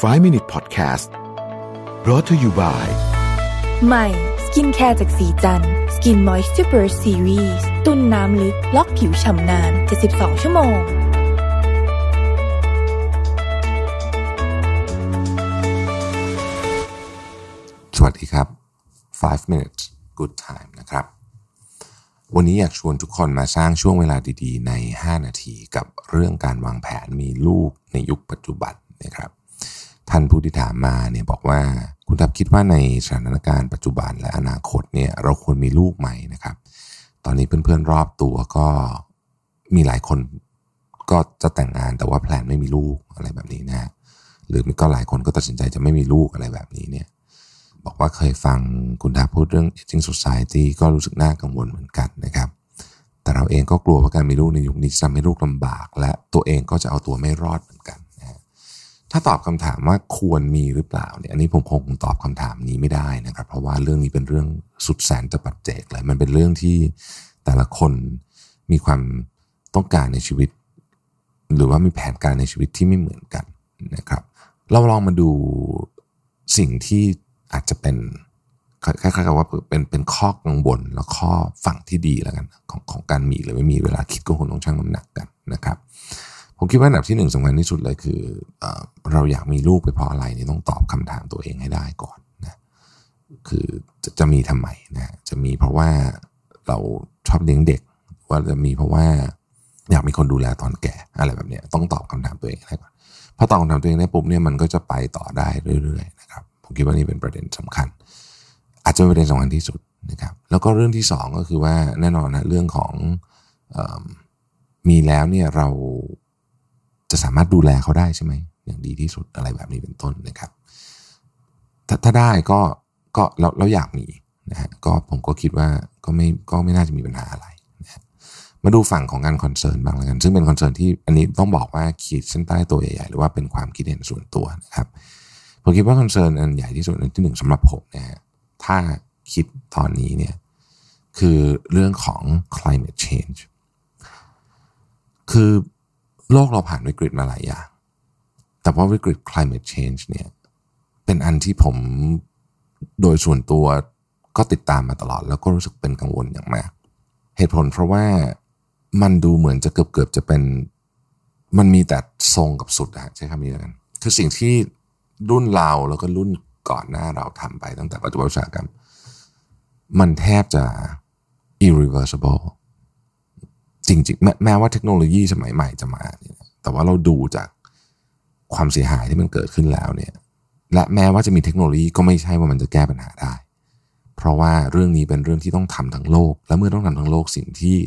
5 Minute Podcast brought to you by ใหม่ skincare จากสีจันสกินมอยส์ r เ Burst Series ตุ้นน้ำลึก ล็อกผิวฉ่ำนาน 72 ชั่วโมง สวัสดีครับ 5 minutes good time นะครับ วันนี้อยากชวนทุกคนมาสร้างช่วงเวลาดีๆ ใน 5 นาทีกับเรื่องการวางแผนมีลูกในยุคปัจจุบันนะครับ ท่านผู้ที่ถามมาเนี่ยบอกว่าคุณทับคิดว่าในสถานการณ์ปัจจุบันและอนาคตเนี่ยเราควรมีลูกไหมนะครับ ตอนนี้เพื่อนๆรอบตัวก็มีหลายคนก็จะแต่งงานแต่ว่าแพลนไม่มีลูกอะไรแบบนี้นะหรือก็หลายคนก็ตัดสินใจจะไม่มีลูกอะไรแบบนี้เนี่ยบอกว่าเคยฟังคุณทาพูดเรื่อง aging society ก็รู้สึกน่ากังวลเหมือนกันนะครับ แต่เราเองก็กลัวว่าการมีลูกในยุคนี้จะทำให้ลูกลำบาก และตัวเองก็จะเอาตัวไม่รอดเหมือนกัน ถ้าตอบคำถามว่าควรมีหรือเปล่าเนี่ยอันนี้ผมคงตอบคำถามนี้ไม่ได้นะครับ เพราะว่าเรื่องนี้เป็นเรื่องสุดแสนจะปัจเจกเลยมันเป็นเรื่องที่แต่ละคนมีความต้องการในชีวิต หรือว่ามีแผนการในชีวิตที่ไม่เหมือนกันนะครับ เราลองมาดูสิ่งที่อาจจะเป็นคล้ายๆกับว่าเป็นเป็นข้อกังวลแล้วข้อฝั่งที่ดีแล้วกันของของการมีหรือไม่มีเวลาคิดก็คงต้องชั่งน้ำหนักกันนะครับ ผมคิดว่าอันดับที่หนึ่งสำคัญที่สุดเลยคือเอเราอยากมีลูกไปเพราะอะไรนี่ต้องตอบคำถามตัวเองให้ได้ก่อนนะคือจะจะมีทำไมนะจะมีเพราะว่าเราชอบเลี้ยงเด็ก ว่าจะมีเพราะว่าอยากมีคนดูแลตอนแก่อะไรแบบนี้ต้องตอบคำถามตัวเองให้ก่อนพอตอบคำถามตัวเองได้ปุ๊บเนี่ยมันก็จะไปต่อได้เรื่อยๆนะครับผมคิดว่านี่เป็นประเด็นสำคัญ อาจจะเป็นประเด็นสำคัญที่สุดนะครับแล้วก็เรื่องที่สองก็คือว่าแน่นอนนะเรื่องของออมีแล้วเนี่ยเรา จะสามารถดูแลเขาได้ใช่ไหมอย่างดีที่สุดอะไรแบบนี้เป็นต้นนะครับ ถ้าถ้าได้ก็ก็เราเราอยากมีนะฮะก็ผมก็คิดว่าก็ไม่ก็ไม่น่าจะมีปัญหาอะไรนะฮะมาดูฝั่งของการ concern บ้างแล้วกัน ซึ่งเป็น concern ที่อันนี้ต้องบอกว่าขีดเส้นใต้ตัวใหญ่ๆหรือว่าเป็นความคิดเห็นส่วนตัวนะครับผมคิดว่า concern อันใหญ่ที่สุดอันที่หนึ่งสำหรับผมนะฮะถ้าคิดตอนนี้เนี่ยคือเรื่องของ climate change คือ โลกเราผ่านวิกฤตมาหลายอย่าง แต่ว่าวิกฤต climate change เนี่ย เป็นอันที่ผมโดยส่วนตัวก็ติดตามมาตลอด แล้วก็รู้สึกเป็นกังวลอย่างมาก เหตุผลเพราะว่ามันดูเหมือนจะเกือบเกือบจะเป็น มันมีแต่ทรงกับสุดอะใช้คำนี้แล้วกัน คือสิ่งที่รุ่นเราแล้วก็รุ่นก่อนหน้าเราทำไปตั้งแต่ปัจจุบันอุตสาหกรรม มันแทบจะ irreversible จริงๆแม้แม้ว่าเทคโนโลยีสมัยใหม่จะมาเนี่ยแต่ว่าเราดูจากความเสียหายที่มันเกิดขึ้นแล้วเนี่ยและแม้ว่าจะมีเทคโนโลยีก็ไม่ใช่ว่ามันจะแก้ปัญหาได้ เพราะว่าเรื่องนี้เป็นเรื่องที่ต้องทำทั้งโลก และเมื่อต้องทำทั้งโลกสิ่งที่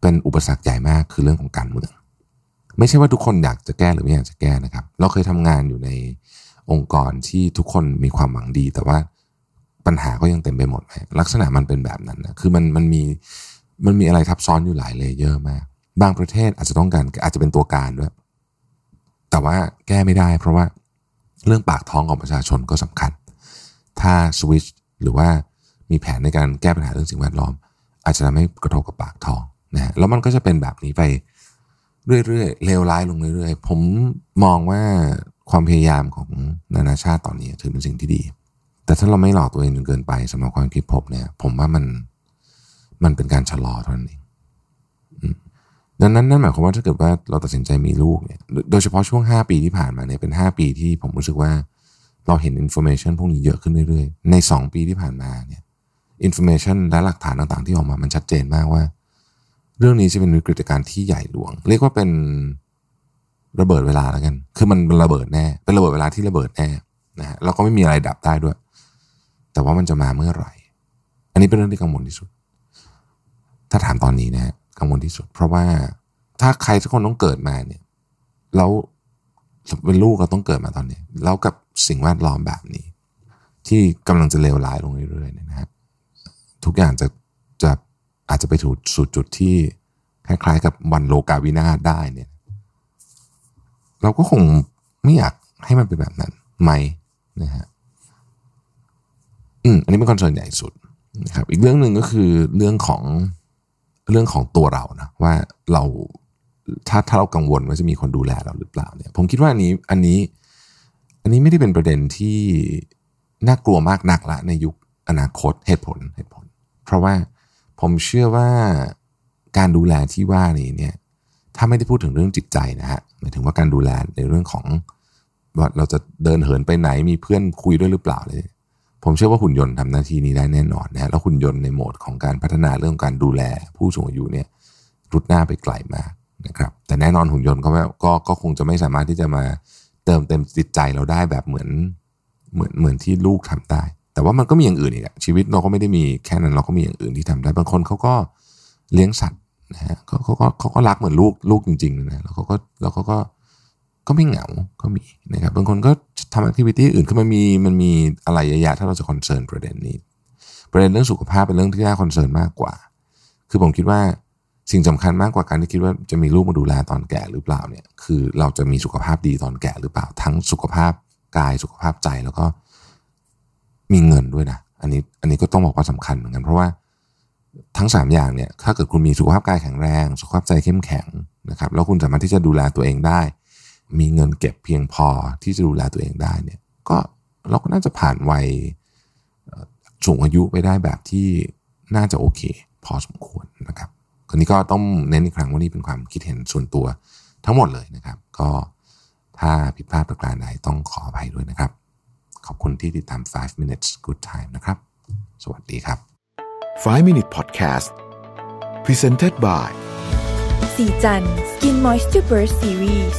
เป็นอุปสรรคใหญ่มากคือเรื่องของการเมือง ไม่ใช่ว่าทุกคนอยากจะแก้หรือไม่อยากจะแก้นะครับ เราเคยทำงานอยู่ในองค์กรที่ทุกคนมีความหวังดี แต่ว่าปัญหาก็ยังเต็มไปหมดลักษณะมันเป็นแบบนั้นนะคือมันมันมี มันมีอะไรทับซ้อนอยู่หลาย layer มาก บางประเทศอาจจะต้องการอาจจะเป็นตัวการด้วย แต่ว่าแก้ไม่ได้ เพราะว่าเรื่องปากท้องของประชาชนก็สำคัญ ถ้าสวิชหรือว่ามีแผนในการแก้ปัญหาเรื่องสิ่งแวดล้อม อาจจะทำให้กระทบกับปากท้องนะฮะแล้วมันก็จะเป็นแบบนี้ไปเรื่อยๆเลวร้ายลงเรื่อยๆ ผมมองว่าความพยายามของนานาชาติตอนนี้ถือเป็นสิ่งที่ดี แต่ถ้าเราไม่หลอกตัวเองจนเกินไปสำหรับความคิดผมเนี่ย ผมว่ามัน มันเป็นการชะลอเท่านั้นเองดังนั้นนั่นหมายความว่าถ้าเกิดว่าเราตัดสินใจมีลูกเนี่ย โดยเฉพาะช่วง 5 ปีที่ผ่านมาเนี่ยเป็น 5 ปีที่ผมรู้สึกว่าเราเห็น information พวกนี้เยอะขึ้นเรื่อยๆ ใน 2 ปีที่ผ่านมาเนี่ย information และหลักฐานต่างๆ ที่ออกมามันชัดเจนมากว่า เรื่องนี้จะเป็นวิกฤตการณ์ที่ใหญ่หลวง เรียกว่าเป็นระเบิดเวลาแล้วกัน คือมันระเบิดแน่ เป็นระเบิดเวลาที่ระเบิดแน่นะฮะแล้วก็ไม่มีอะไรดับได้ด้วย แต่ว่ามันจะมาเมื่อไหร่ อันนี้เป็นเรื่องที่กังวลที่สุด ถ้าถามตอนนี้นะกังวลที่สุด เพราะว่าถ้าใครสักคนต้องเกิดมาเนี่ยแล้วเป็นลูกเราต้องเกิดมาตอนนี้ แล้วกับสิ่งแวดล้อมแบบนี้ ที่กำลังจะเลวร้ายลงเรื่อยๆเนี่ยนะฮะทุกอย่างจะจะอาจจะไปถูกสู่จุดที่คล้ายๆ กับวันโลกาวินาศได้เนี่ย เราก็คงไม่อยากให้มันเป็นแบบนั้นไหมนะฮะอืมอันนี้เป็นคอนเซิร์นใหญ่สุดนะครับ อีกเรื่องหนึ่งก็คือเรื่องของ เรื่องของตัวเรานะว่าเราถ้าถ้าเรากังวลว่าจะมีคนดูแลเราหรือเปล่าเนี่ย ผมคิดว่าอันนี้อันนี้ อันนี้ไม่ได้เป็นประเด็นที่น่ากลัวมากนักละในยุคอนาคตเหตุผลเหตุผล เพราะว่าผมเชื่อว่าการดูแลที่ว่านี้เนี่ย ถ้าไม่ได้พูดถึงเรื่องจิตใจนะฮะหมายถึงว่าการดูแลในเรื่องของว่าเราจะเดินเหินไปไหนมีเพื่อนคุยด้วยหรือเปล่าเลย ผมเชื่อว่าหุ่นยนต์ทำหน้าที่นี้ได้แน่นอนนะแล้วหุ่นยนต์ในโหมดของการพัฒนาเรื่องการดูแลผู้สูงอายุเนี่ยรุดหน้าไปไกลมากนะครับแต่แน่นอนหุ่นยนต์ก็ก็ก็คงจะไม่สามารถที่จะมาเติมเต็มจิตใจเราได้แบบเหมือนเหมือนเหมือนที่ลูกทำได้ แต่ว่ามันก็มีอย่างอื่นอีกอะชีวิตเราก็ไม่ได้มีแค่นั้นเราก็มีอย่างอื่นที่ทำได้บางคนเขาก็เลี้ยงสัตว์นะฮะเขาเขาก็เขาก็รักเหมือนลูกลูกจริงๆนะแล้วเขาก็แล้วเขาก็ ก็ไม่เหงาก็มีนะครับบางคนก็ทำ activity อื่นคือมันมีมันมีอะไรเยอะแยะถ้าเราจะ concern ประเด็นนี้ ประเด็นเรื่องสุขภาพเป็นเรื่องที่น่าคอนเซิร์นมากกว่า คือผมคิดว่าสิ่งสำคัญมากกว่าการที่คิดว่าจะมีลูกมาดูแลตอนแก่หรือเปล่าเนี่ย คือเราจะมีสุขภาพดีตอนแก่หรือเปล่า ทั้งสุขภาพกายสุขภาพใจแล้วก็มีเงินด้วยนะอันนี้อันนี้ก็ต้องบอกว่าสำคัญเหมือนกัน เพราะว่าทั้ง 3 อย่างเนี่ยถ้าเกิดคุณมีสุขภาพกายแข็งแรง สุขภาพใจเข้มแข็งนะครับแล้วคุณสามารถที่จะดูแลตัวเองได้ มีเงินเก็บเพียงพอที่จะดูแลตัวเองได้เนี่ยก็เราก็น่าจะผ่านวัยสูงอายุไปได้แบบที่น่าจะโอเค พอสมควรนะครับคนนี้ก็ต้องเน้นอีกครั้งว่านี่เป็นความคิดเห็นส่วนตัวทั้งหมดเลยนะครับ ก็ถ้าผิดพลาดประการใดต้องขออภัยด้วยนะครับ ขอบคุณที่ติดตาม 5 minutes good time นะครับ สวัสดีครับ 5 minute podcast presented by สีจัน Skin Moisture Burst Series